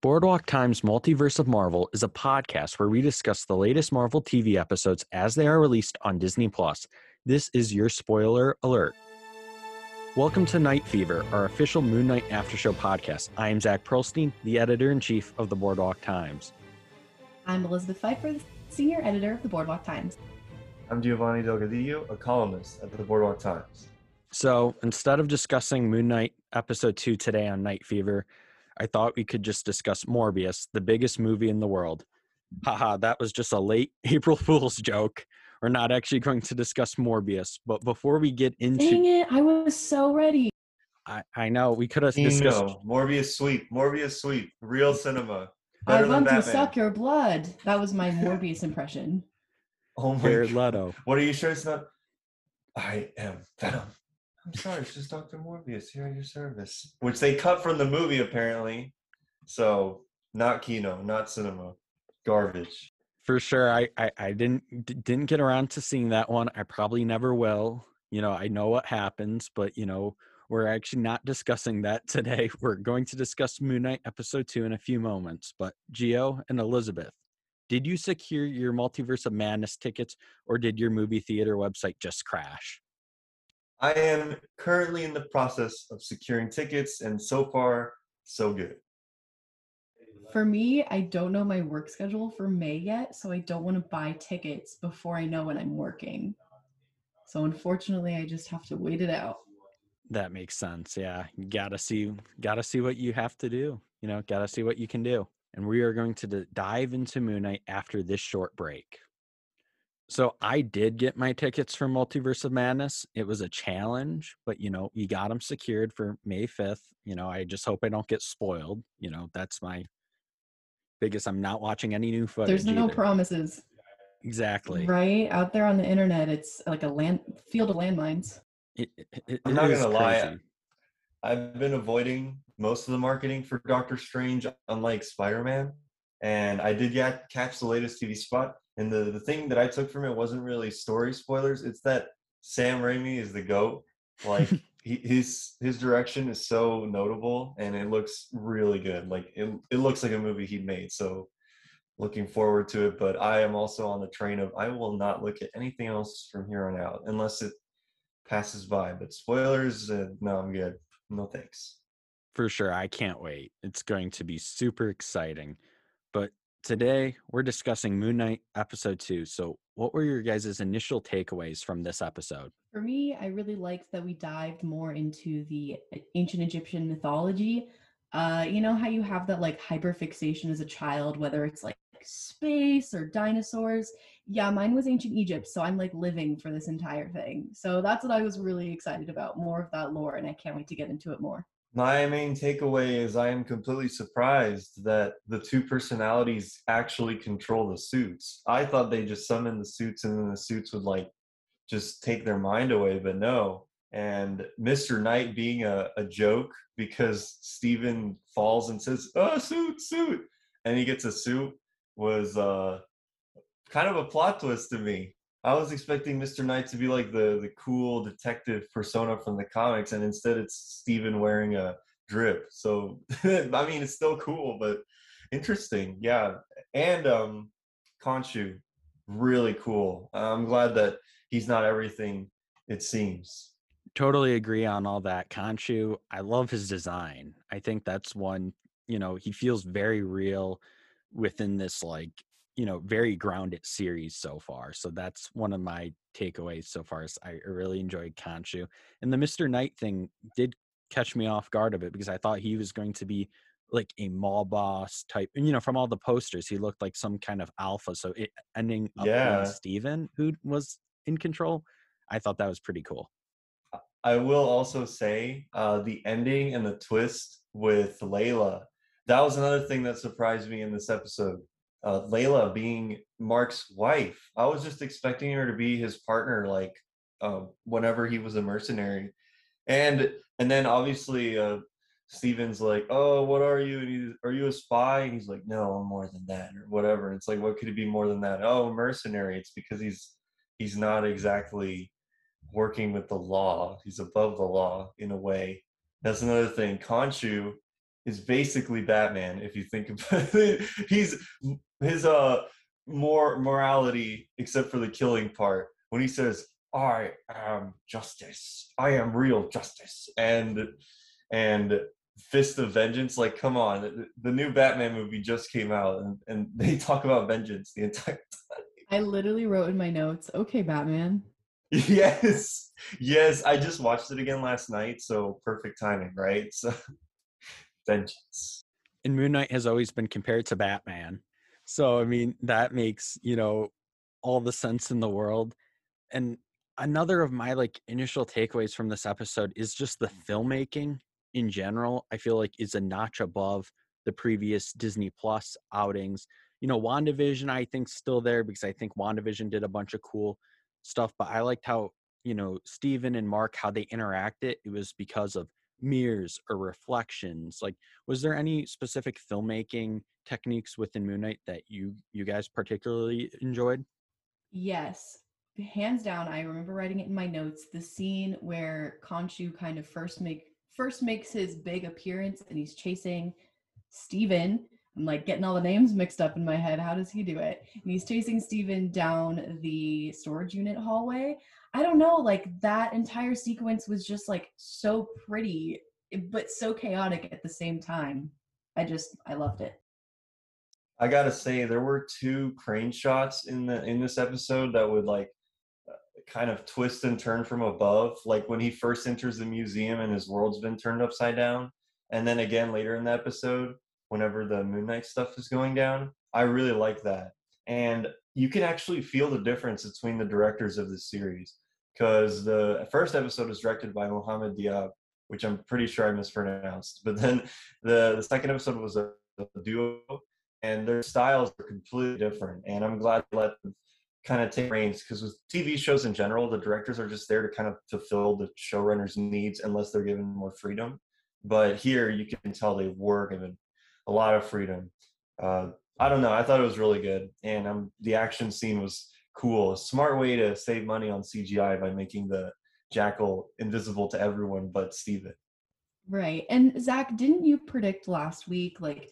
Boardwalk Times Multiverse of Marvel is a podcast where we discuss the latest Marvel TV episodes as they are released on Disney Plus. This is your spoiler alert. Welcome to Knight Fever, our official Moon Knight After Show podcast. I am Zach Perilstein, the editor in chief of the Boardwalk Times. I'm Elizabeth Pfeiffer, the senior editor of the Boardwalk Times. I'm Giovanni Delgadillo, a columnist at the Boardwalk Times. So instead of discussing Moon Knight episode two today on Knight Fever, I thought we could just discuss Morbius, the biggest movie in the world. Haha, that was just a late April Fool's joke. We're not actually going to discuss Morbius, but before we get into Dang it, I was so ready. I, I know we could have discussed Bingo. Morbius sweep. Morbius sweep. Real cinema. I Better than want to suck your blood. That was my Morbius impression. Oh my Jared God. Leto. What are you sure it's not? I am Venom. I'm sorry, it's just Dr. Morbius here at your service. Which they cut from the movie apparently. So not Kino, not cinema. Garbage. For sure, I, I I didn't d- didn't get around to seeing that one. I probably never will. You know, I know what happens, but you know, we're actually not discussing that today. We're going to discuss Moon Knight episode two in a few moments. But Gio and Elizabeth, did you secure your Multiverse of Madness tickets, or did your movie theater website just crash? I am currently in the process of securing tickets, and so far, so good. For me, I don't know my work schedule for May yet, so I don't want to buy tickets before I know when I'm working. So unfortunately, I just have to wait it out. That makes sense. Yeah, you gotta see, gotta see what you have to do. You know, gotta see what you can do. And we are going to d- dive into Moon Knight after this short break. So I did get my tickets for Multiverse of Madness. It was a challenge, but you know, you got them secured for May fifth. You know, I just hope I don't get spoiled. You know, that's my biggest. I'm not watching any new footage. There's no either. promises, exactly. right? Out there on the internet, it's like a land field of landmines. It- it- it- I'm not gonna lie. I've been avoiding most of the marketing for Doctor Strange, unlike Spider Man. And I did get, catch the latest TV spot. And the, the thing that I took from it wasn't really story spoilers. It's that Sam Raimi is the GOAT. Like, he, his his direction is so notable and it looks really good. Like, it, it looks like a movie he made. So, looking forward to it. But I am also on the train of I will not look at anything else from here on out unless it passes by. But spoilers, uh, no, I'm good. No thanks. For sure. I can't wait. It's going to be super exciting. But today we're discussing Moon Knight episode two. So, what were your guys' initial takeaways from this episode? For me, I really liked that we dived more into the ancient Egyptian mythology. Uh, you know how you have that like hyperfixation as a child, whether it's like space or dinosaurs. Yeah, mine was ancient Egypt, so I'm like living for this entire thing. So that's what I was really excited about, more of that lore, and I can't wait to get into it more. My main takeaway is I am completely surprised that the two personalities actually control the suits. I thought they just summon the suits and then the suits would like just take their mind away, but no. And Mr. Knight being a, a joke because Steven falls and says, Oh, suit, suit. And he gets a suit was uh, kind of a plot twist to me. I was expecting Mr. Knight to be like the the cool detective persona from the comics, and instead it's Steven wearing a drip. So I mean, it's still cool, but interesting, yeah. And um, Khonshu, really cool. I'm glad that he's not everything it seems. Totally agree on all that. Khonshu, I love his design. I think that's one, you know, he feels very real within this like you know very grounded series so far so that's one of my takeaways so far is i really enjoyed Khonshu. and the mr knight thing did catch me off guard a bit because i thought he was going to be like a mall boss type and you know from all the posters he looked like some kind of alpha so it ending up Yeah. steven who was in control i thought that was pretty cool I will also say uh, the ending and the twist with Layla. That was another thing that surprised me in this episode. Uh, Layla being Mark's wife. I was just expecting her to be his partner, like uh, whenever he was a mercenary, and and then obviously uh, Steven's like, "Oh, what are you? And he's, are you a spy?" And he's like, "No, I'm more than that, or whatever." It's like, what could he be more than that? Oh, mercenary. It's because he's he's not exactly working with the law. He's above the law in a way. That's another thing. Khonshu is basically Batman if you think about it. He's his uh more morality except for the killing part when he says I am justice. I am real justice. And and Fist of Vengeance, like come on. The, the new Batman movie just came out and, and they talk about vengeance the entire time. I literally wrote in my notes, okay, Batman. Yes. Yes. I just watched it again last night, so perfect timing, right? So vengeance. And Moon Knight has always been compared to Batman. So I mean that makes, you know, all the sense in the world. And another of my like initial takeaways from this episode is just the mm-hmm. filmmaking in general. I feel like is a notch above the previous Disney Plus outings. You know, WandaVision I think still there because I think WandaVision did a bunch of cool stuff, but I liked how, you know, Steven and Mark how they interacted. It was because of mirrors or reflections. Like was there any specific filmmaking techniques within Moon Knight that you you guys particularly enjoyed? Yes, hands down. I remember writing it in my notes. The scene where Khonshu kind of first make first makes his big appearance and he's chasing Steven. I'm like getting all the names mixed up in my head. How does he do it? And he's chasing Steven down the storage unit hallway. I don't know, like that entire sequence was just like so pretty, but so chaotic at the same time. I just I loved it. I gotta say, there were two crane shots in the in this episode that would like uh, kind of twist and turn from above, like when he first enters the museum and his world's been turned upside down, and then again later in the episode, whenever the Moon Knight stuff is going down. I really like that, and you can actually feel the difference between the directors of this series because the first episode was directed by Mohamed Diab, which I'm pretty sure I mispronounced, but then the the second episode was a, a duo and their styles are completely different. And I'm glad to let them kind of take reins because with TV shows in general, the directors are just there to kind of fulfill the showrunner's needs unless they're given more freedom. But here, you can tell they were given a lot of freedom. Uh, I don't know. I thought it was really good, and um, the action scene was cool. A smart way to save money on CGI by making the jackal invisible to everyone but Steven. Right. And Zach, didn't you predict last week like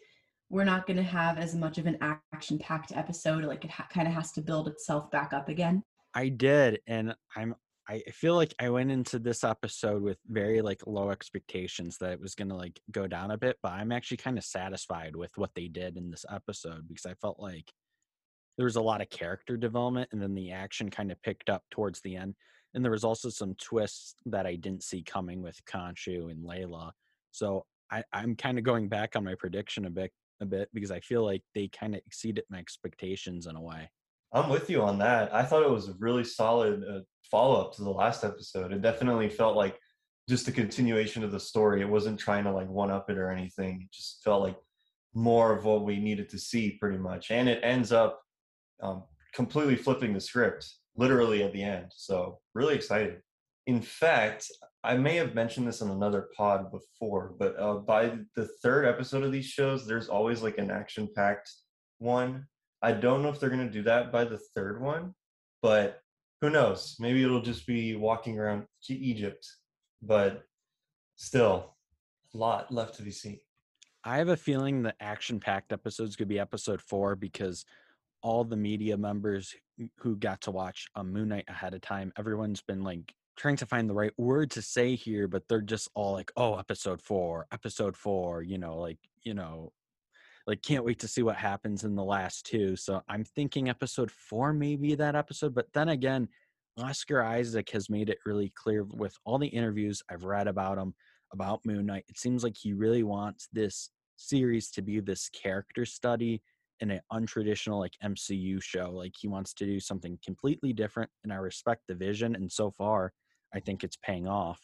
we're not going to have as much of an action packed episode like it ha- kind of has to build itself back up again i did and i'm i feel like i went into this episode with very like low expectations that it was going to like go down a bit but i'm actually kind of satisfied with what they did in this episode because i felt like there was a lot of character development and then the action kind of picked up towards the end and there was also some twists that i didn't see coming with Khonshu and layla so I, i'm kind of going back on my prediction a bit a bit because I feel like they kind of exceeded my expectations in a way. I'm with you on that. I thought it was a really solid uh, follow up to the last episode. It definitely felt like just a continuation of the story. It wasn't trying to like one up it or anything. It just felt like more of what we needed to see pretty much. And it ends up um, completely flipping the script literally at the end. So really excited. In fact, I may have mentioned this in another pod before, but uh, by the third episode of these shows, there's always like an action packed one. I don't know if they're going to do that by the third one, but who knows? Maybe it'll just be walking around to Egypt, but still, a lot left to be seen. I have a feeling the action packed episodes could be episode four because all the media members who got to watch a Moon Knight ahead of time, everyone's been like trying to find the right word to say here, but they're just all like, oh, episode four, episode four, you know, like, you know, like can't wait to see what happens in the last two. So I'm thinking episode four maybe that episode. But then again, Oscar Isaac has made it really clear with all the interviews I've read about him about Moon Knight. It seems like he really wants this series to be this character study in an untraditional like MCU show. Like he wants to do something completely different, and I respect the vision. And so far, I think it's paying off.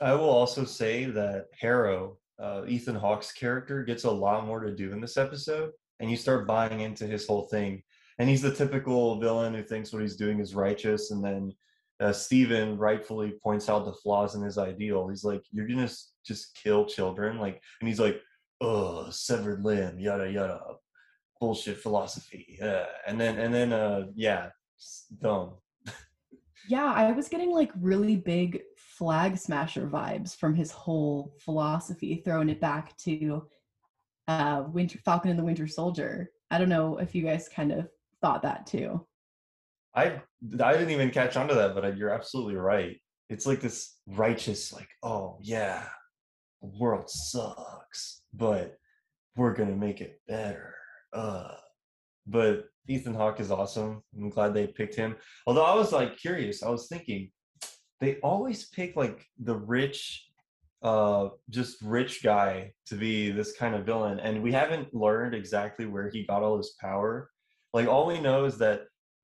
I will also say that Harrow, uh, Ethan Hawke's character, gets a lot more to do in this episode, and you start buying into his whole thing. And he's the typical villain who thinks what he's doing is righteous, and then uh, Steven rightfully points out the flaws in his ideal. He's like, "You're gonna just kill children," like, and he's like, "Oh, severed limb, yada yada, bullshit philosophy." Yeah. And then, and then, uh, yeah, dumb yeah, I was getting like really big flag smasher vibes from his whole philosophy, throwing it back to uh Winter Falcon and the Winter Soldier. I don't know if you guys kind of thought that too. I I didn't even catch on to that, but you're absolutely right. It's like this righteous, like, oh yeah, the world sucks, but we're gonna make it better. Uh, but Ethan Hawke is awesome. I'm glad they picked him. Although I was like curious, I was thinking they always pick like the rich, uh, just rich guy to be this kind of villain, and we haven't learned exactly where he got all his power. Like all we know is that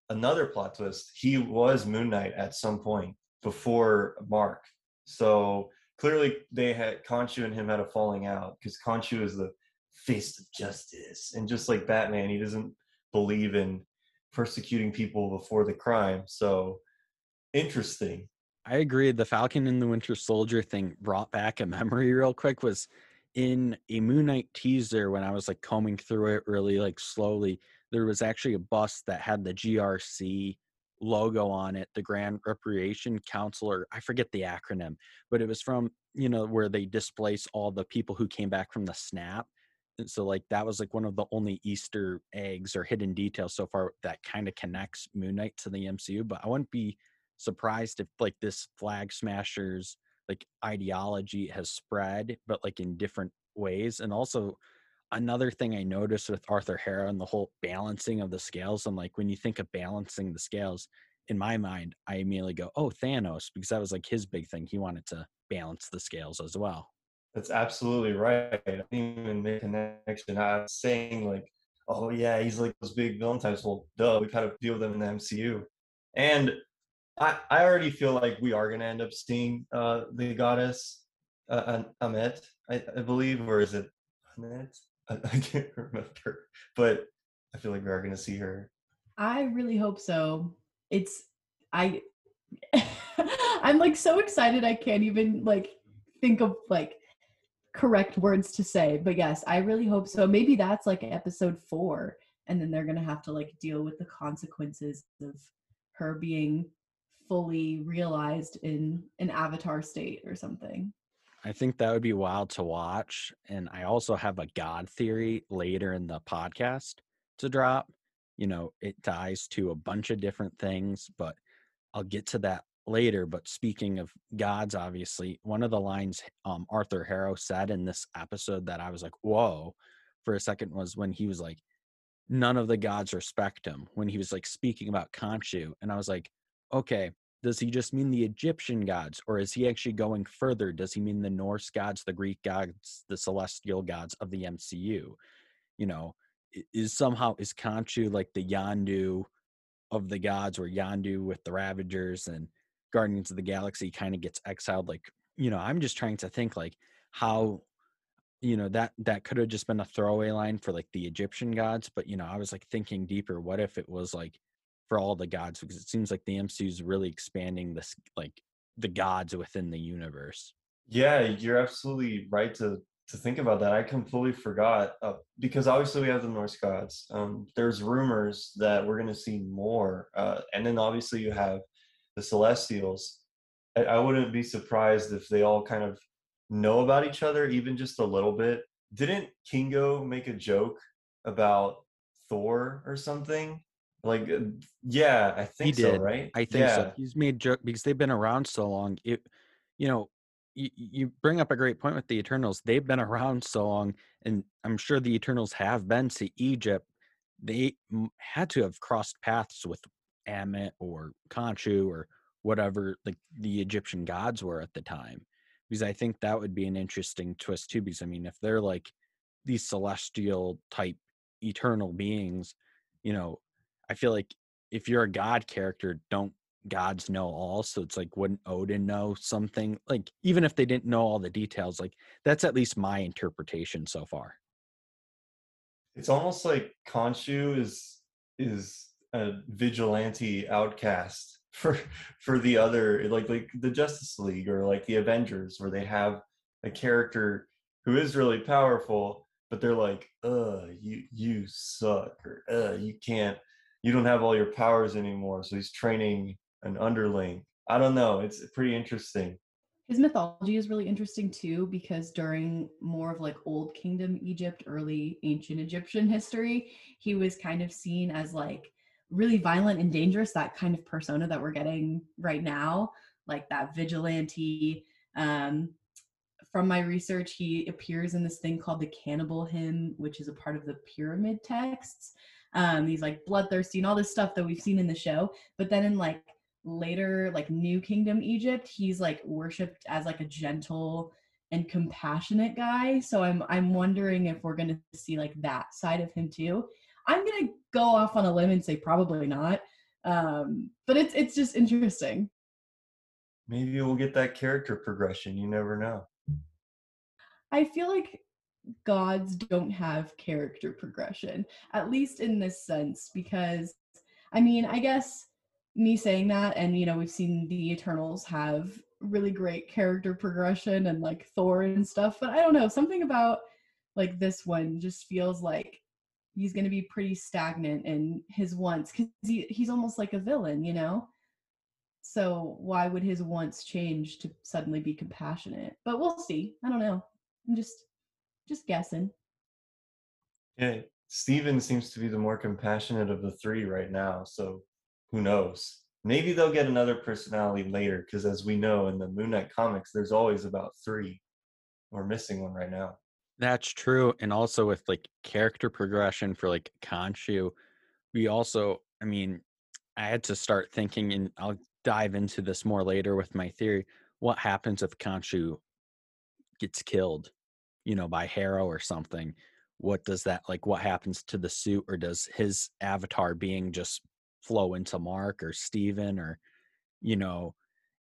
another plot twist, he was Moon Knight at some point before Mark. So clearly they had Khonshu and him had a falling out because Khonshu is the face of justice. And just like Batman, he doesn't believe in persecuting people before the crime. So interesting. I agree. The Falcon and the Winter Soldier thing brought back a memory real quick was in a Moon Knight teaser when I was like combing through it really like slowly. There was actually a bus that had the GRC logo on it, the Grand Reparation Council, or I forget the acronym, but it was from, you know, where they displace all the people who came back from the snap. So like that was like one of the only Easter eggs or hidden details so far that kind of connects Moon Knight to the MCU. But I wouldn't be surprised if like this flag smashers like ideology has spread, but like in different ways. And also another thing I noticed with Arthur Harrow and the whole balancing of the scales, and like when you think of balancing the scales, in my mind, I immediately go, oh, Thanos, because that was like his big thing. He wanted to balance the scales as well. That's absolutely right. I didn't even make a connection. I was saying like, oh yeah, he's like those big villain types. Well, duh, we kind of deal with them in the MCU. And I, I already feel like we are gonna end up seeing uh the goddess uh, Ammit, I, I believe, or is it Ammit? I, I can't remember, but I feel like we are gonna see her. I really hope so. It's I I'm like so excited I can't even like think of like correct words to say. But yes, I really hope so. Maybe that's like episode four, and then they're gonna have to like deal with the consequences of her being fully realized in an avatar state or something. I think that would be wild to watch. And I also have a God theory later in the podcast to drop. You know, it ties to a bunch of different things, but I'll get to that later. But speaking of gods, obviously, one of the lines um, Arthur Harrow said in this episode that I was like, whoa, for a second was when he was like, none of the gods respect him, when he was like speaking about Khonshu. And I was like, okay, does he just mean the Egyptian gods, or is he actually going further? Does he mean the Norse gods, the Greek gods, the celestial gods of the MCU? You know, is somehow is Khonshu like the Yondu of the gods, or Yondu with the Ravagers and Guardians of the Galaxy kind of gets exiled? Like, you know, I'm just trying to think like how you know that that could have just been a throwaway line for like the egyptian gods but you know i was like thinking deeper what if it was like for all the gods because it seems like the MCU is really expanding this like the gods within the universe. Yeah, you're absolutely right to to think about that. I completely forgot uh, because obviously we have the Norse gods. Um, there's rumors that we're going to see more, uh, and then obviously you have the Celestials. I, I wouldn't be surprised if they all kind of know about each other, even just a little bit. Didn't Kingo make a joke about Thor or something? Like, uh, yeah, I think he so, did. right? I think yeah. so. He's made joke because they've been around so long. It, you know, you, you bring up a great point with the Eternals. They've been around so long, and I'm sure the Eternals have been to Egypt. They had to have crossed paths with Ammit or Khonshu or whatever the, the Egyptian gods were at the time. Because I think that would be an interesting twist too. Because I mean, if they're like these celestial type eternal beings, you know, I feel like if you're a god character, don't gods know all? So it's like, wouldn't Odin know something? Like, even if they didn't know all the details, like that's at least my interpretation so far. It's almost like Khonshu is is a vigilante outcast for for the other like like the Justice League or like the Avengers where they have a character who is really powerful but they're like uh you you suck or uh you can't you don't have all your powers anymore. So he's training an underling. I don't know. It's pretty interesting. his mythology is really interesting too because during more of like old kingdom egypt early ancient egyptian history he was kind of seen as like really violent and dangerous that kind of persona that we're getting right now like that vigilante um, from my research he appears in this thing called the cannibal hymn which is a part of the pyramid texts. Um, he's like bloodthirsty and all this stuff that we've seen in the show but then in like later like new kingdom egypt he's like worshipped as like a gentle and compassionate guy. So i'm i'm wondering if we're going to see like that side of him too i'm to go off on a limb and say probably not um but it's it's just interesting. Maybe we'll get that character progression you never know. I feel like gods don't have character progression at least in this sense because i mean i guess me saying that and you know we've seen the eternals have really great character progression and like thor and stuff but i don't know something about like this one just feels like he's going to be pretty stagnant in his wants because he, he's almost like a villain you know so why would his wants change to suddenly be compassionate but we'll see i don't know i'm just just guessing yeah steven seems to be the more compassionate of the three right now so who knows? Maybe they'll get another personality later, because as we know in the Moon Knight comics, there's always about three. We're missing one right now. That's true. And also with like character progression for like Khonshu, we also, I mean, I had to start thinking, and I'll dive into this more later with my theory. What happens if Khonshu gets killed, you know, by Harrow or something? What does that like? What happens to the suit, or does his avatar being just flow into Mark or Steven or, you know,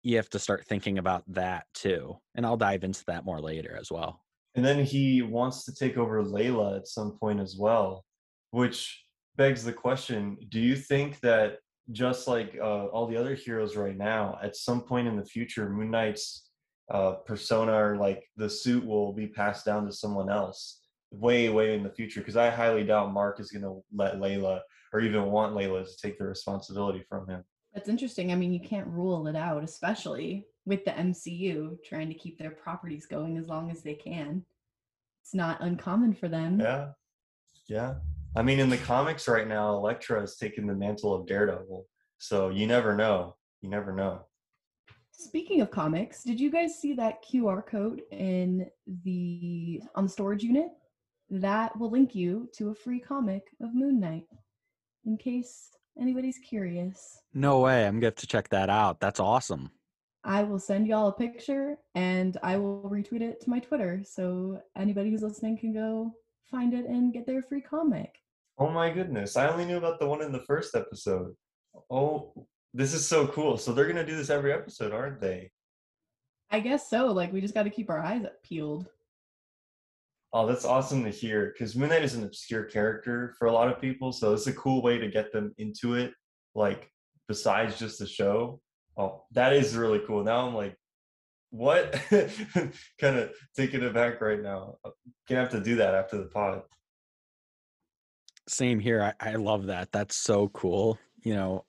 you have to start thinking about that too. And I'll dive into that more later as well. And then he wants to take over Layla at some point as well, which begs the question do you think that just like uh, all the other heroes right now, at some point in the future, Moon Knight's uh, persona or like the suit will be passed down to someone else way, way in the future? Because I highly doubt Mark is going to let Layla or even want Layla to take the responsibility from him. That's interesting. I mean, you can't rule it out, especially with the MCU trying to keep their properties going as long as they can. It's not uncommon for them. Yeah. Yeah. I mean, in the comics right now, Elektra has taken the mantle of Daredevil. So you never know. You never know. Speaking of comics, did you guys see that QR code in the on the storage unit? That will link you to a free comic of Moon Knight in case anybody's curious. No way. I'm going to have to check that out. That's awesome. I will send y'all a picture and I will retweet it to my Twitter so anybody who's listening can go find it and get their free comic. Oh my goodness. I only knew about the one in the first episode. Oh, this is so cool. So they're going to do this every episode, aren't they? I guess so. Like we just got to keep our eyes peeled. Oh, that's awesome to hear because Moon Knight is an obscure character for a lot of people. So it's a cool way to get them into it, like besides just the show. Oh, that is really cool. Now I'm like, what? kind of taking it back right now. Uh, gonna have to do that after the pod. Same here. I, I love that. That's so cool. You know,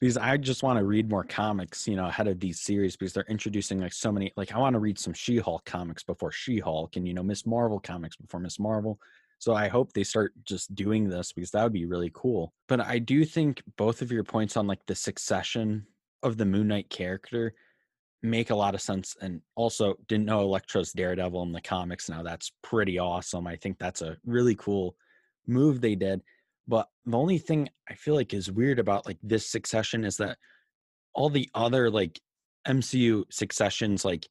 because I just want to read more comics, you know, ahead of these series because they're introducing like so many. Like I want to read some She-Hulk comics before She-Hulk, and you know, Miss Marvel comics before Miss Marvel. So I hope they start just doing this because that would be really cool. But I do think both of your points on like the succession of the Moon Knight character make a lot of sense. And also didn't know Elektra's Daredevil in the comics. Now that's pretty awesome. I think that's a really cool move they did. But the only thing I feel like is weird about like this succession is that all the other like MCU successions like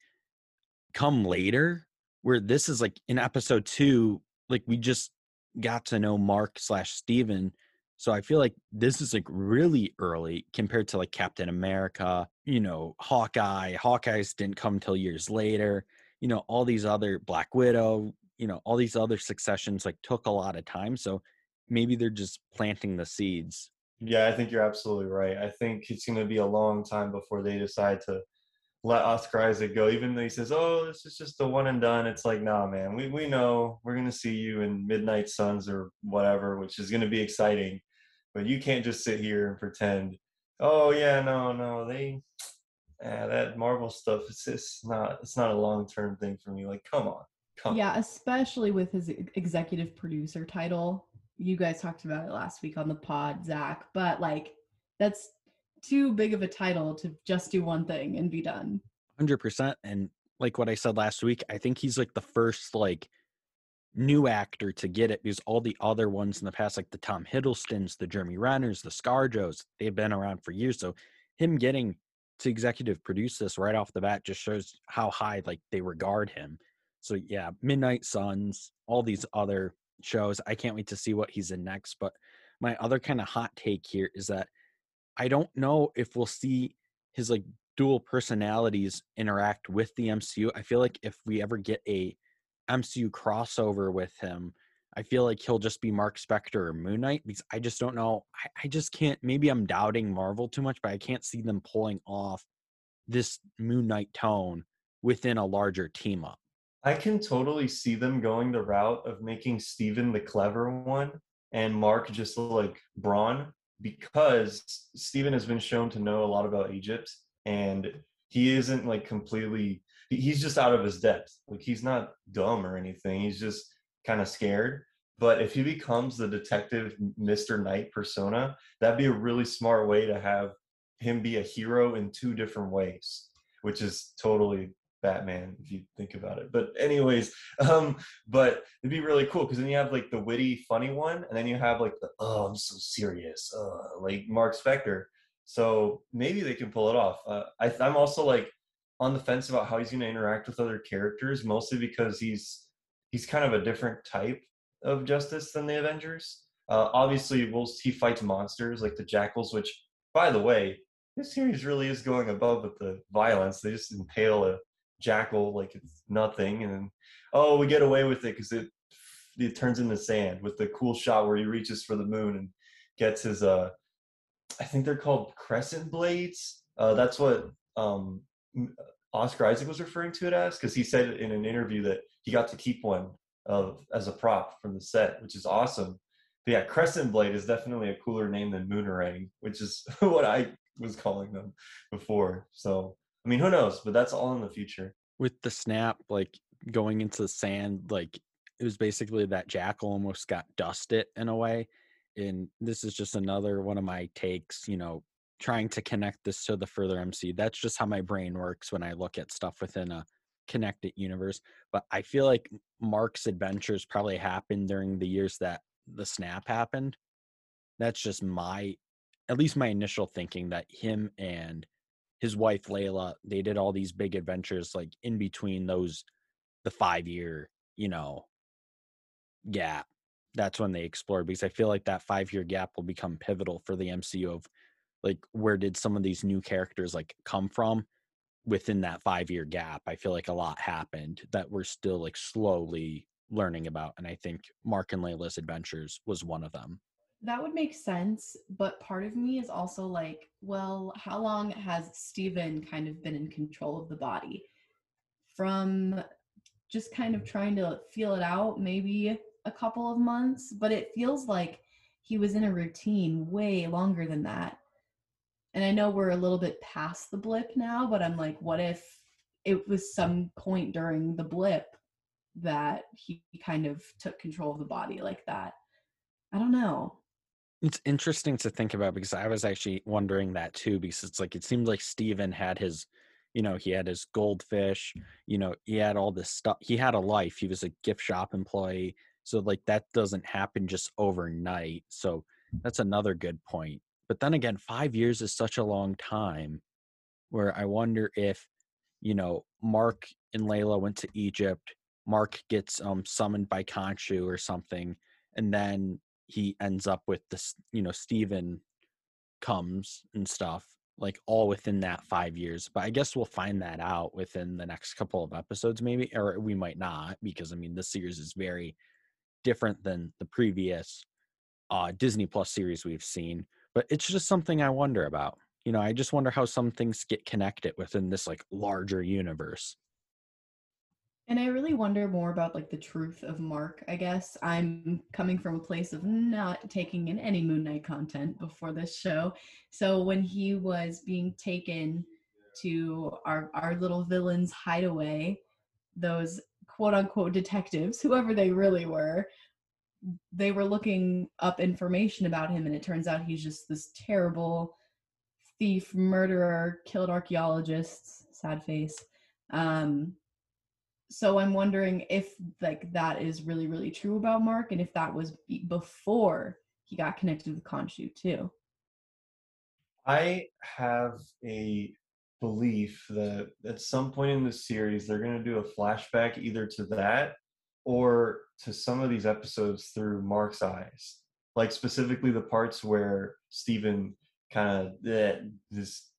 come later, where this is like in episode two, like we just got to know Mark slash Steven. So I feel like this is like really early compared to like Captain America, you know, Hawkeye. Hawkeyes didn't come till years later. You know, all these other Black Widow, you know, all these other successions like took a lot of time. So maybe they're just planting the seeds. Yeah, I think you're absolutely right. I think it's going to be a long time before they decide to let Oscar Isaac go. Even though he says, "Oh, this is just a one and done," it's like, nah, man. We we know we're going to see you in Midnight Suns or whatever, which is going to be exciting. But you can't just sit here and pretend. Oh yeah, no, no, they eh, that Marvel stuff it's just not it's not a long term thing for me. Like, come on, come. Yeah, especially with his executive producer title. You guys talked about it last week on the pod, Zach. But like, that's too big of a title to just do one thing and be done. Hundred percent. And like what I said last week, I think he's like the first like new actor to get it because all the other ones in the past, like the Tom Hiddlestons, the Jeremy Renners, the Scarjos, they've been around for years. So him getting to executive produce this right off the bat just shows how high like they regard him. So yeah, Midnight Suns, all these other shows. I can't wait to see what he's in next. But my other kind of hot take here is that I don't know if we'll see his like dual personalities interact with the MCU. I feel like if we ever get a MCU crossover with him, I feel like he'll just be Mark Spector or Moon Knight because I just don't know. I, I just can't. Maybe I'm doubting Marvel too much, but I can't see them pulling off this Moon Knight tone within a larger team up. I can totally see them going the route of making Steven the clever one and Mark just like brawn because Steven has been shown to know a lot about Egypt and he isn't like completely he's just out of his depth. Like he's not dumb or anything. He's just kind of scared. But if he becomes the detective Mr. Knight persona, that'd be a really smart way to have him be a hero in two different ways, which is totally Batman if you think about it. But anyways, um, but it'd be really cool because then you have like the witty, funny one, and then you have like the oh, I'm so serious, uh, like Mark Spector. So maybe they can pull it off. Uh, I, I'm also like on the fence about how he's going to interact with other characters, mostly because he's he's kind of a different type of justice than the Avengers. Uh, obviously, we'll, he fights monsters like the Jackals, which, by the way, this series really is going above with the violence. They just impale a jackal like it's nothing, and oh, we get away with it because it it turns into sand with the cool shot where he reaches for the moon and gets his uh, I think they're called crescent blades. Uh, that's what um, Oscar Isaac was referring to it as because he said in an interview that he got to keep one of as a prop from the set, which is awesome. But yeah, Crescent Blade is definitely a cooler name than Moonerang, which is what I was calling them before. So I mean, who knows? But that's all in the future. With the snap, like going into the sand, like it was basically that jackal almost got dusted in a way. And this is just another one of my takes, you know, trying to connect this to the further MC. That's just how my brain works when I look at stuff within a connected universe. But I feel like Mark's adventures probably happened during the years that the snap happened. That's just my, at least my initial thinking that him and his wife Layla, they did all these big adventures like in between those, the five year, you know, gap. That's when they explored because I feel like that five year gap will become pivotal for the MCU of like where did some of these new characters like come from within that five year gap i feel like a lot happened that we're still like slowly learning about and i think mark and layla's adventures was one of them. That would make sense but part of me is also like well how long has Steven kind of been in control of the body? From just kind of trying to feel it out maybe a couple of months but it feels like he was in a routine way longer than that and I know we're a little bit past the blip now, but I'm like, what if it was some point during the blip that he kind of took control of the body like that? I don't know. It's interesting to think about because I was actually wondering that too, because it's like it seemed like Steven had his, you know, he had his goldfish, you know, he had all this stuff. He had a life. He was a gift shop employee. So like that doesn't happen just overnight. So that's another good point but then again, five years is such a long time where I wonder if, you know, Mark and Layla went to Egypt. Mark gets um, summoned by Khonshu or something, and then he ends up with this, you know, Steven comes and stuff, like all within that five years. But I guess we'll find that out within the next couple of episodes, maybe, or we might not, because I mean, this series is very different than the previous uh, Disney Plus series we've seen but it's just something I wonder about. You know, I just wonder how some things get connected within this like larger universe. And I really wonder more about like the truth of Mark, I guess. I'm coming from a place of not taking in any Moon Knight content before this show. So when he was being taken to our our little villain's hideaway. Those quote unquote detectives, whoever they really were, they were looking up information about him, and it turns out he's just this terrible thief, murderer, killed archaeologists. Sad face. Um, so I'm wondering if like that is really really true about Mark, and if that was be- before he got connected with Khonshu too. I have a belief that at some point in the series they're going to do a flashback either to that or to some of these episodes through Mark's eyes. Like specifically the parts where Steven kind of eh, this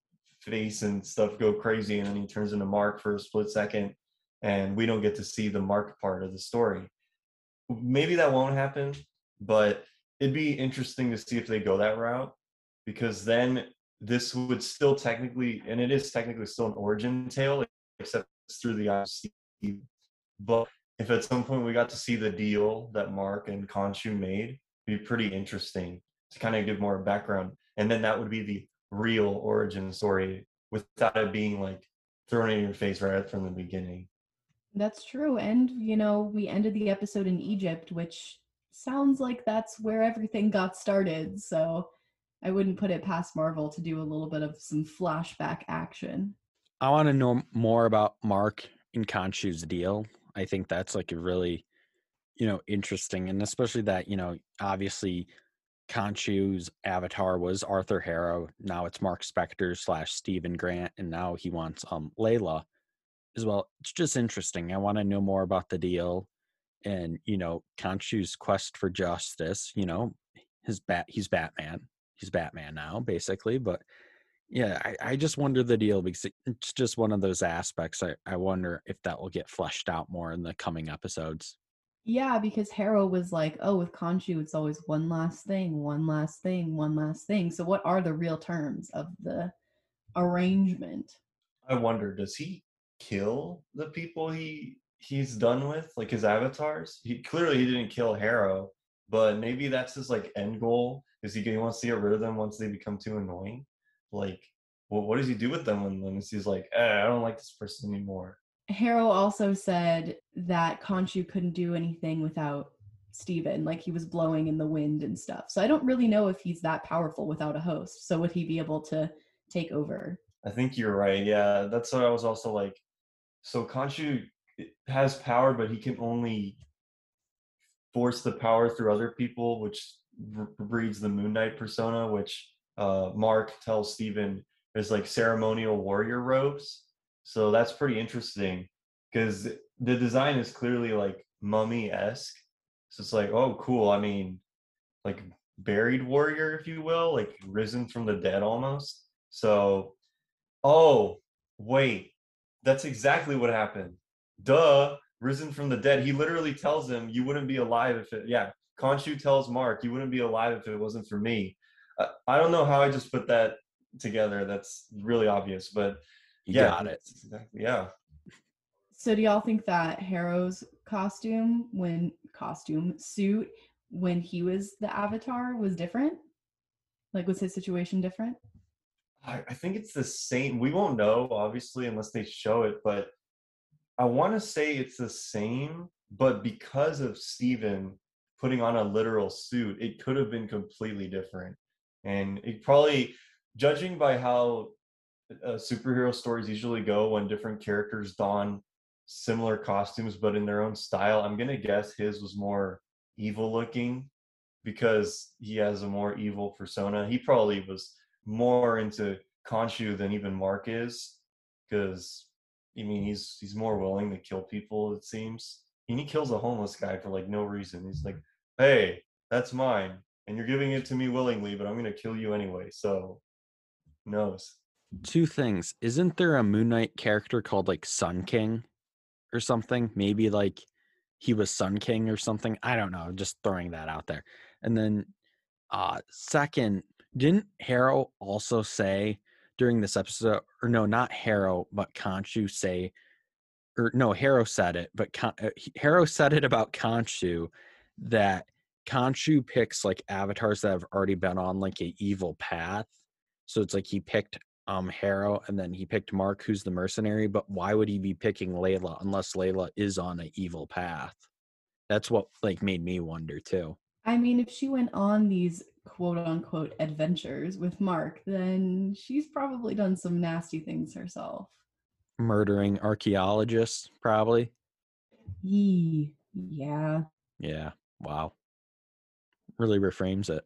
face and stuff go crazy and then he turns into Mark for a split second and we don't get to see the Mark part of the story. Maybe that won't happen, but it'd be interesting to see if they go that route because then this would still technically, and it is technically still an origin tale, except it's through the eyes of Steve. But if at some point we got to see the deal that Mark and Khonshu made, it'd be pretty interesting to kind of give more background. And then that would be the real origin story without it being like thrown in your face right from the beginning. That's true. And, you know, we ended the episode in Egypt, which sounds like that's where everything got started. So I wouldn't put it past Marvel to do a little bit of some flashback action. I want to know more about Mark and Khonshu's deal. I think that's like a really, you know, interesting, and especially that you know, obviously, Khonshu's avatar was Arthur Harrow. Now it's Mark Spector slash Steven Grant, and now he wants um Layla as well. It's just interesting. I want to know more about the deal, and you know, Khonshu's quest for justice. You know, his bat. He's Batman he's Batman now, basically. But yeah, I, I just wonder the deal because it's just one of those aspects. I, I wonder if that will get fleshed out more in the coming episodes. Yeah, because Harrow was like, oh, with Khonshu, it's always one last thing, one last thing, one last thing. So, what are the real terms of the arrangement? I wonder, does he kill the people he he's done with, like his avatars? He clearly he didn't kill Harrow, but maybe that's his like end goal is he, he wants to get rid of them once they become too annoying? Like, well, what does he do with them when, when he's like, eh, I don't like this person anymore? Harrow also said that Khonshu couldn't do anything without Steven, like he was blowing in the wind and stuff. So I don't really know if he's that powerful without a host. So would he be able to take over? I think you're right. Yeah, that's what I was also like. So Khonshu has power, but he can only force the power through other people, which breeds the Moon Knight persona, which uh, Mark tells Steven is like ceremonial warrior robes. So that's pretty interesting because the design is clearly like mummy esque. So it's like, oh, cool. I mean, like buried warrior, if you will, like risen from the dead almost. So, oh, wait, that's exactly what happened. Duh, risen from the dead. He literally tells him, you wouldn't be alive if it, yeah, Khonshu tells Mark, "You wouldn't be alive if it wasn't for me." Uh, I don't know how I just put that together. That's really obvious, but you yeah, got it. Exactly, yeah. So, do y'all think that Harrow's costume, when costume suit, when he was the Avatar, was different? Like, was his situation different? I, I think it's the same. We won't know, obviously, unless they show it, but I want to say it's the same. But because of Steven putting on a literal suit, it could have been completely different. And it probably, judging by how uh, superhero stories usually go when different characters don similar costumes but in their own style, I'm to guess his was more evil looking because he has a more evil persona. He probably was more into Khonshu than even Mark is because I mean he's he's more willing to kill people it seems. And he kills a homeless guy for like no reason. He's like, hey, that's mine, and you're giving it to me willingly, but I'm gonna kill you anyway. So, knows. Two things. Isn't there a Moon Knight character called like Sun King or something? Maybe like he was Sun King or something. I don't know. Just throwing that out there. And then, uh, second, didn't Harrow also say during this episode, or no, not Harrow, but Khonshu say, or no, Harrow said it, but Con- uh, Harrow said it about Khonshu that Khonshu picks like avatars that have already been on like a evil path. So it's like he picked um Harrow and then he picked Mark who's the mercenary, but why would he be picking Layla unless Layla is on an evil path? That's what like made me wonder too. I mean, if she went on these quote unquote adventures with Mark, then she's probably done some nasty things herself. Murdering archaeologists, probably. Yee. Yeah. Yeah. Wow. Really reframes it.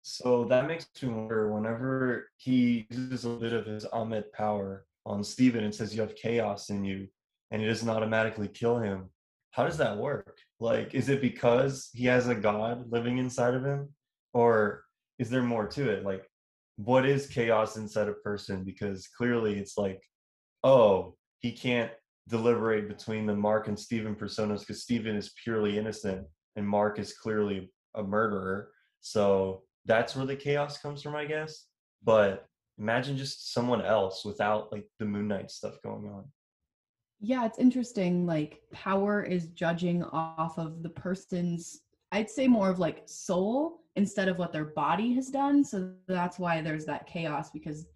So that makes me wonder whenever he uses a bit of his Ammit power on Steven and says you have chaos in you and it doesn't automatically kill him, how does that work? Like, is it because he has a god living inside of him? Or is there more to it? Like, what is chaos inside a person? Because clearly it's like, oh, he can't deliberate between the Marc and Steven personas because Steven is purely innocent and Marc is clearly a murderer. So that's where the chaos comes from, I guess. But imagine just someone else without like the Moon Knight stuff going on. Yeah, it's interesting. Like, power is judging off of the person's, I'd say more of like soul instead of what their body has done. So that's why there's that chaos because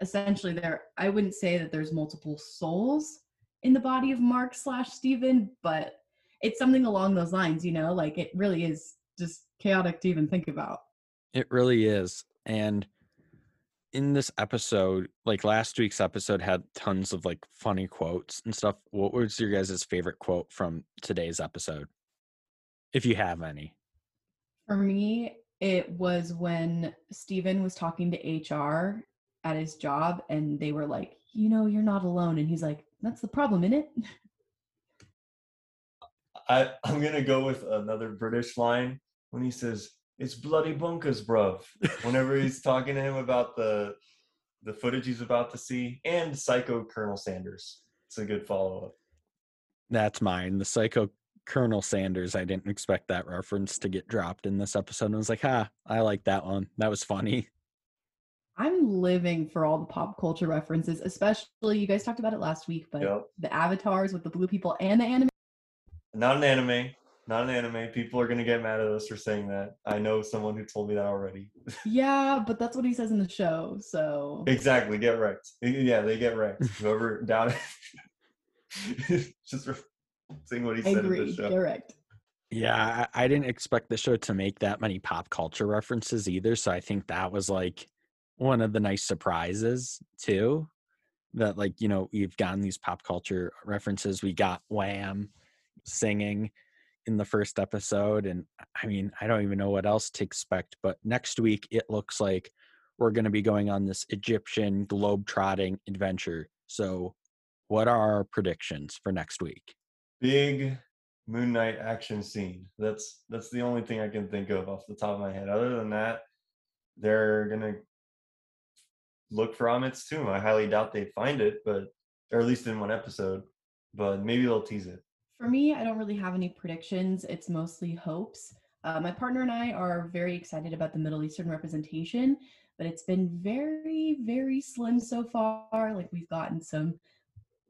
essentially there, I wouldn't say that there's multiple souls in the body of Marc slash Steven, but it's something along those lines, you know, like it really is just chaotic to even think about. It really is. And in this episode, like last week's episode had tons of like funny quotes and stuff. What was your guys' favorite quote from today's episode? If you have any. For me, it was when Steven was talking to HR at his job and they were like, you know, you're not alone. And he's like, that's the problem, in it? I, I'm gonna go with another British line when he says, It's bloody bunkers, bruv. Whenever he's talking to him about the the footage he's about to see, and Psycho Colonel Sanders. It's a good follow-up. That's mine. The psycho Colonel Sanders. I didn't expect that reference to get dropped in this episode. I was like, ha, I like that one. That was funny. I'm living for all the pop culture references, especially you guys talked about it last week, but Yep. the avatars with the blue people and the anime. Not an anime. Not an anime. People are gonna get mad at us for saying that. I know someone who told me that already. Yeah, but that's what he says in the show. So exactly. Get wrecked. Yeah, they get wrecked. Whoever doubted just re- saying what he said in the show. correct. Yeah, I, I didn't expect the show to make that many pop culture references either. So I think that was like one of the nice surprises too. That like, you know, we've gotten these pop culture references. We got Wham singing in the first episode. And I mean, I don't even know what else to expect. But next week it looks like we're gonna be going on this Egyptian globe trotting adventure. So what are our predictions for next week? big Moon Knight action scene. That's that's the only thing I can think of off the top of my head. Other than that, they're gonna look for Ammit's tomb. I highly doubt they find it, but or at least in one episode. But maybe they'll tease it. For me, I don't really have any predictions. It's mostly hopes. Uh, my partner and I are very excited about the Middle Eastern representation, but it's been very, very slim so far. Like we've gotten some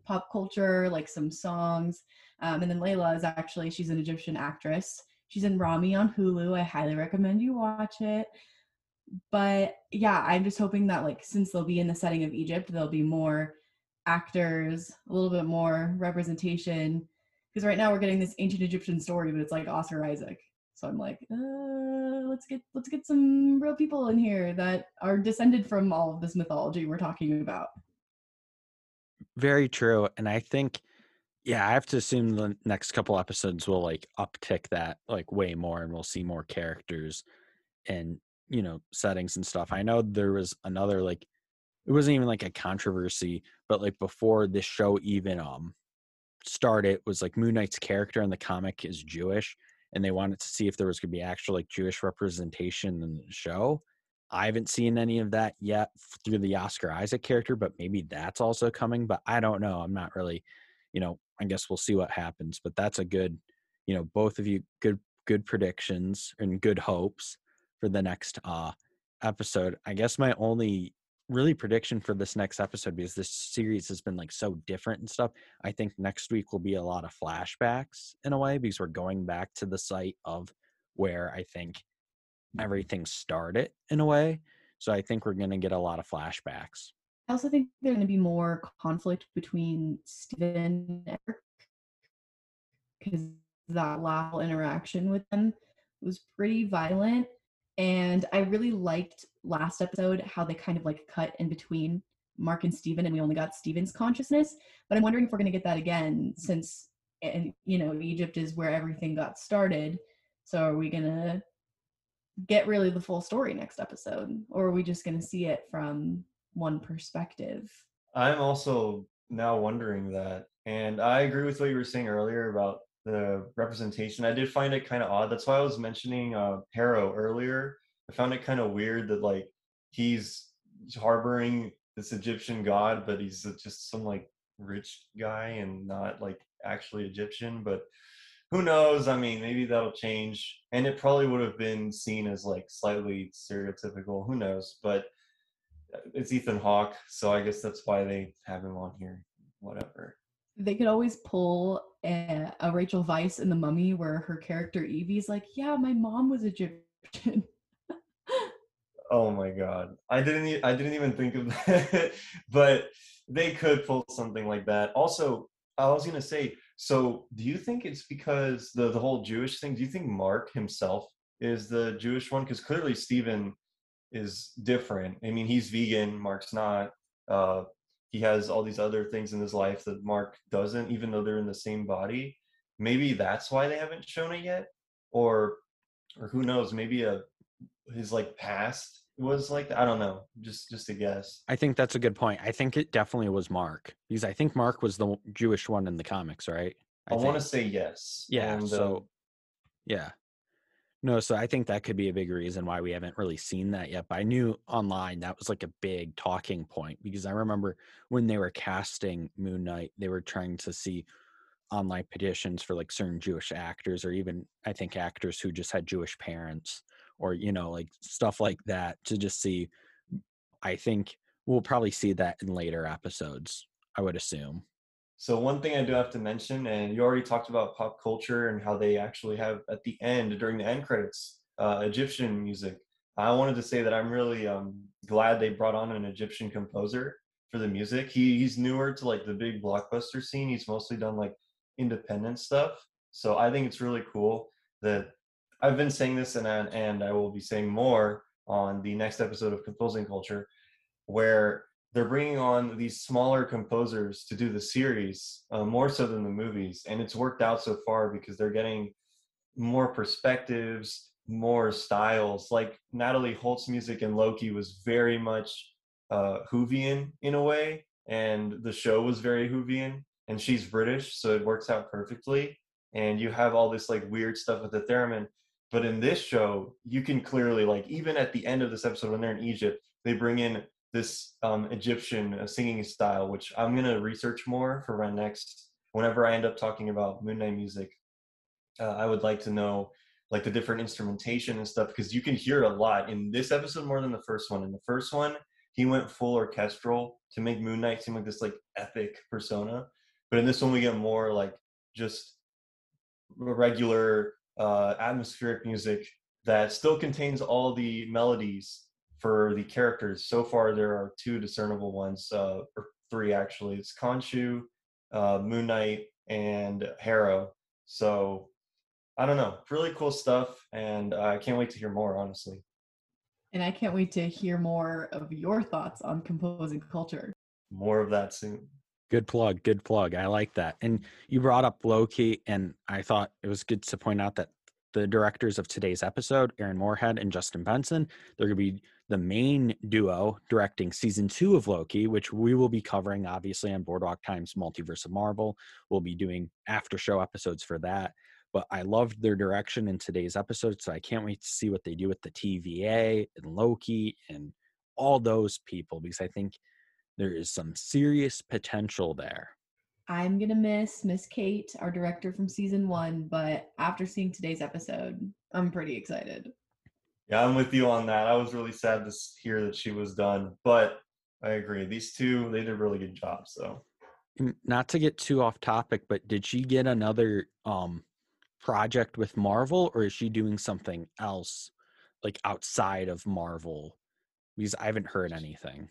pop culture, like some songs. Um, and then Layla is actually, she's an Egyptian actress. She's in Ramy on Hulu. I highly recommend you watch it. But yeah, I'm just hoping that like since they'll be in the setting of Egypt, there'll be more actors, a little bit more representation. Because right now we're getting this ancient Egyptian story, but it's like Oscar Isaac. So I'm like, uh, let's get let's get some real people in here that are descended from all of this mythology we're talking about. Very true. And I think, yeah, I have to assume the next couple episodes will like uptick that like way more and we'll see more characters and, you know, settings and stuff. I know there was another like, it wasn't even like a controversy, but like before this show even um started was like Moon Knight's character in the comic is Jewish and they wanted to see if there was going to be actual like Jewish representation in the show. I haven't seen any of that yet through the Oscar Isaac character, but maybe that's also coming. But I don't know. I'm not really, you know, I guess we'll see what happens. But that's a good, you know, both of you good good predictions and good hopes for the next uh episode. I guess my only really prediction for this next episode because this series has been like so different and stuff. I think next week will be a lot of flashbacks in a way because we're going back to the site of where I think mm-hmm. everything started in a way. So I think we're going to get a lot of flashbacks. I also think there's going to be more conflict between Steven and Eric because that last interaction with them was pretty violent. And I really liked last episode how they kind of like cut in between Marc and Steven and we only got Steven's consciousness. But I'm wondering if we're going to get that again since, and you know, Egypt is where everything got started. So are we going to get really the full story next episode? Or are we just going to see it from one perspective? I'm also now wondering that. And I agree with what you were saying earlier about the representation. I did find it kind of odd. That's why I was mentioning uh, Harrow earlier. I found it kind of weird that like he's harboring this Egyptian god, but he's just some like rich guy and not like actually Egyptian. But who knows? I mean, maybe that'll change. And it probably would have been seen as like slightly stereotypical. Who knows? But uh, it's Ethan Hawke, so I guess that's why they have him on here. Whatever. They could always pull a, a Rachel Weisz in The Mummy where her character Evie's like, "Yeah, my mom was Egyptian." oh my god, I didn't. I didn't even think of that, but they could pull something like that. Also, I was gonna say. So, do you think it's because the the whole Jewish thing? Do you think Marc himself is the Jewish one? Because clearly Steven is different. I mean, he's vegan. Marc's not. Uh, he has all these other things in his life that Marc doesn't, even though they're in the same body. Maybe that's why they haven't shown it yet, or or who knows? Maybe a his like past was like that. I don't know. Just just a guess. I think that's a good point. I think it definitely was Marc because I think Marc was the Jewish one in the comics, right? I, I want to say yes. Yeah. And, so, um, yeah. No, so I think that could be a big reason why we haven't really seen that yet. But I knew online that was like a big talking point because I remember when they were casting Moon Knight, they were trying to see online petitions for like certain Jewish actors or even I think actors who just had Jewish parents or you know like stuff like that to just see I think we'll probably see that in later episodes, I would assume. So one thing I do have to mention, and you already talked about pop culture and how they actually have at the end during the end credits uh, Egyptian music. I wanted to say that I'm really um, glad they brought on an Egyptian composer for the music. He he's newer to like the big blockbuster scene. He's mostly done like independent stuff. So I think it's really cool that I've been saying this and and I will be saying more on the next episode of Composing Culture, where they're bringing on these smaller composers to do the series uh, more so than the movies. And it's worked out so far because they're getting more perspectives more styles. Like natalie holt's music in loki was very much uh whovian in a way and the show was very whovian and she's british so it works out perfectly. And you have all this like weird stuff with the theremin. But in this show you can clearly like even at the end of this episode when they're in egypt they bring in this um, Egyptian uh, singing style, which I'm gonna research more for my next. Whenever I end up talking about Moon Knight music, uh, I would like to know like the different instrumentation and stuff because you can hear a lot in this episode more than the first one. In the first one, he went full orchestral to make Moon Knight seem like this like epic persona, but in this one we get more like just regular uh, atmospheric music that still contains all the melodies for the characters, so far there are two discernible ones, uh, or three actually. It's Khonshu, uh, Moon Knight, and Harrow. So I don't know, really cool stuff, and I can't wait to hear more. Honestly, and I can't wait to hear more of your thoughts on composing culture. More of that soon. Good plug, good plug. I like that. And you brought up Loki, and I thought it was good to point out that the directors of today's episode, Aaron Moorhead and Justin Benson, they're going to be the main duo directing season two of Loki, which we will be covering obviously on Boardwalk Times Multiverse of Marvel. We'll be doing after show episodes for that. But I loved their direction in today's episode, so I can't wait to see what they do with the TVA and Loki and all those people because I think there is some serious potential there. I'm gonna miss Miss Kate, our director from season one, but after seeing today's episode, I'm pretty excited. Yeah, I'm with you on that. I was really sad to hear that she was done, but I agree. These two, they did a really good job. So, not to get too off topic, but did she get another um project with Marvel, or is she doing something else, like outside of Marvel? Because I haven't heard anything.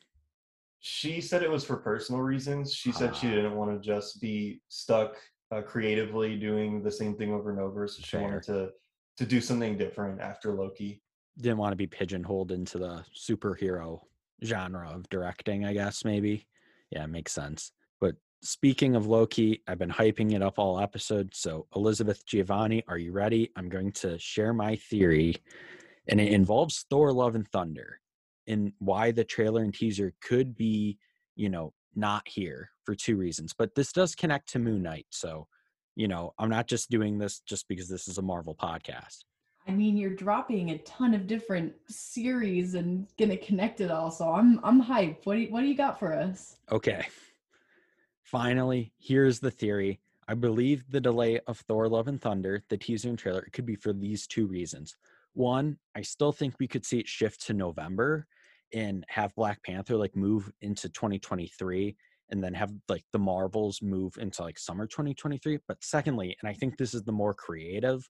She said it was for personal reasons. She said she Ah. didn't want to just be stuck uh, creatively doing the same thing over and over. So she Fair. wanted to to do something different after Loki. Didn't want to be pigeonholed into the superhero genre of directing, I guess, maybe. Yeah, it makes sense. But speaking of Loki, I've been hyping it up all episode. So, Elizabeth Giovanni, are you ready? I'm going to share my theory, and it involves Thor Love and Thunder and why the trailer and teaser could be, you know, not here for two reasons. But this does connect to Moon Knight. So, you know, I'm not just doing this just because this is a Marvel podcast. I mean, you're dropping a ton of different series and gonna connect it all. So I'm I'm hyped. What do you, what do you got for us? Okay. Finally, here's the theory. I believe the delay of Thor Love and Thunder, the teaser and trailer, could be for these two reasons. One, I still think we could see it shift to November and have Black Panther like move into 2023 and then have like the Marvels move into like summer 2023. But secondly, and I think this is the more creative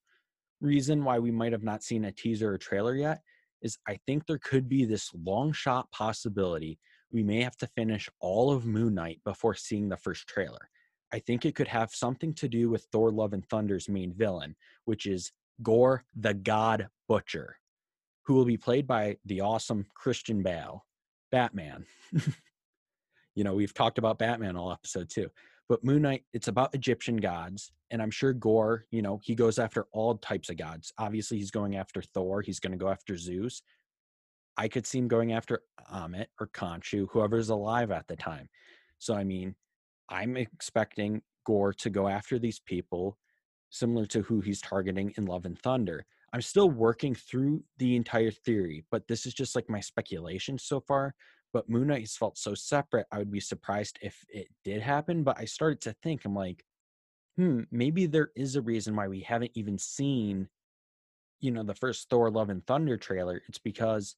reason why we might have not seen a teaser or trailer yet, is I think there could be this long shot possibility we may have to finish all of Moon Knight before seeing the first trailer. I think it could have something to do with Thor Love and Thunder's main villain, which is Gorr the God Butcher, who will be played by the awesome Christian Bale, Batman. you know, we've talked about Batman all episode too. But Moon Knight, it's about Egyptian gods. And I'm sure Gorr, you know, he goes after all types of gods. Obviously, he's going after Thor, he's going to go after Zeus. I could see him going after Ammit or Khonshu, whoever's alive at the time. So, I mean, I'm expecting Gorr to go after these people, similar to who he's targeting in Love and Thunder. I'm still working through the entire theory, but this is just like my speculation so far. But Moon Knight has felt so separate, I would be surprised if it did happen. But I started to think, I'm like, hmm, maybe there is a reason why we haven't even seen, you know, the first Thor Love and Thunder trailer. It's because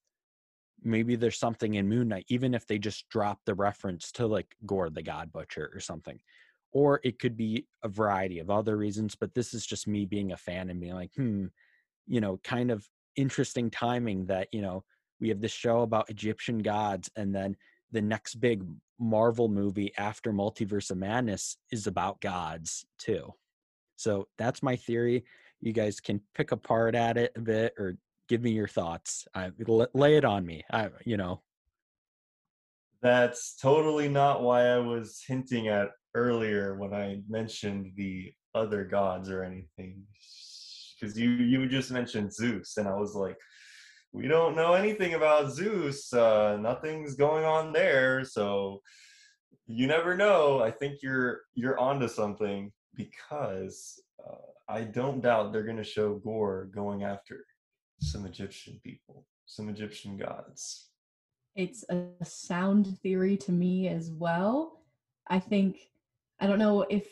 maybe there's something in Moon Knight, even if they just drop the reference to like Gorr the God Butcher or something. Or it could be a variety of other reasons, but this is just me being a fan and being like, hmm, you know, kind of interesting timing that, you know, we have this show about Egyptian gods and then the next big Marvel movie after Multiverse of Madness is about gods too. So that's my theory. You guys can pick apart at it a bit or give me your thoughts. I, lay it on me. I, you know, That's totally not why I was hinting at earlier when I mentioned the other gods or anything. Because you you just mentioned Zeus, and I was like, we don't know anything about Zeus. Uh, nothing's going on there, so you never know. I think you're you're onto something because uh, I don't doubt they're going to show Gorr going after some Egyptian people, some Egyptian gods. It's a sound theory to me as well. I think I don't know if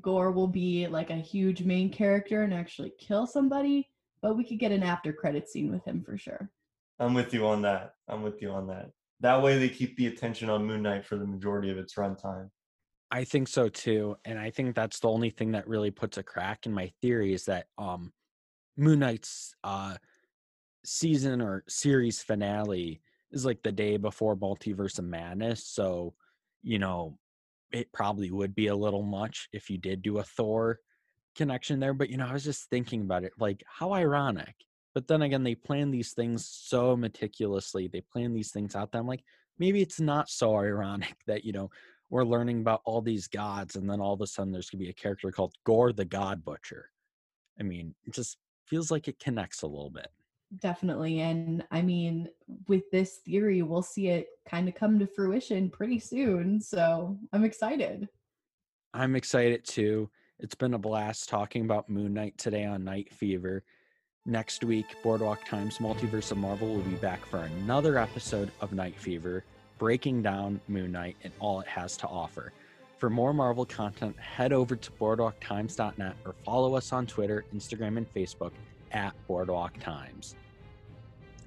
Gorr will be like a huge main character and actually kill somebody, but we could get an after credit scene with him for sure. I'm with you on that. I'm with you on that. That way they keep the attention on Moon Knight for the majority of its runtime. I think so too. And I think that's the only thing that really puts a crack in my theory is that um Moon Knight's uh season or series finale is like the day before Multiverse of Madness. So, you know, it probably would be a little much if you did do a Thor connection there. But you know, I was just thinking about it, like how ironic. But then again, they plan these things so meticulously. They plan these things out that I'm like, maybe it's not so ironic that, you know, we're learning about all these gods and then all of a sudden there's gonna be a character called Gorr the God Butcher. I mean, it just feels like it connects a little bit. Definitely. And I mean, with this theory, we'll see it kind of come to fruition pretty soon. So I'm excited. I'm excited too. It's been a blast talking about Moon Knight today on Knight Fever. Next week, Boardwalk Times Multiverse of Marvel will be back for another episode of Knight Fever, breaking down Moon Knight and all it has to offer. For more Marvel content, head over to boardwalktimes.net or follow us on Twitter, Instagram, and Facebook at Boardwalk Times.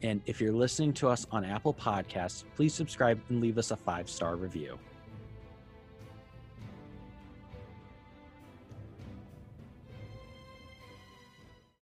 And if you're listening to us on Apple Podcasts, please subscribe and leave us a five star review.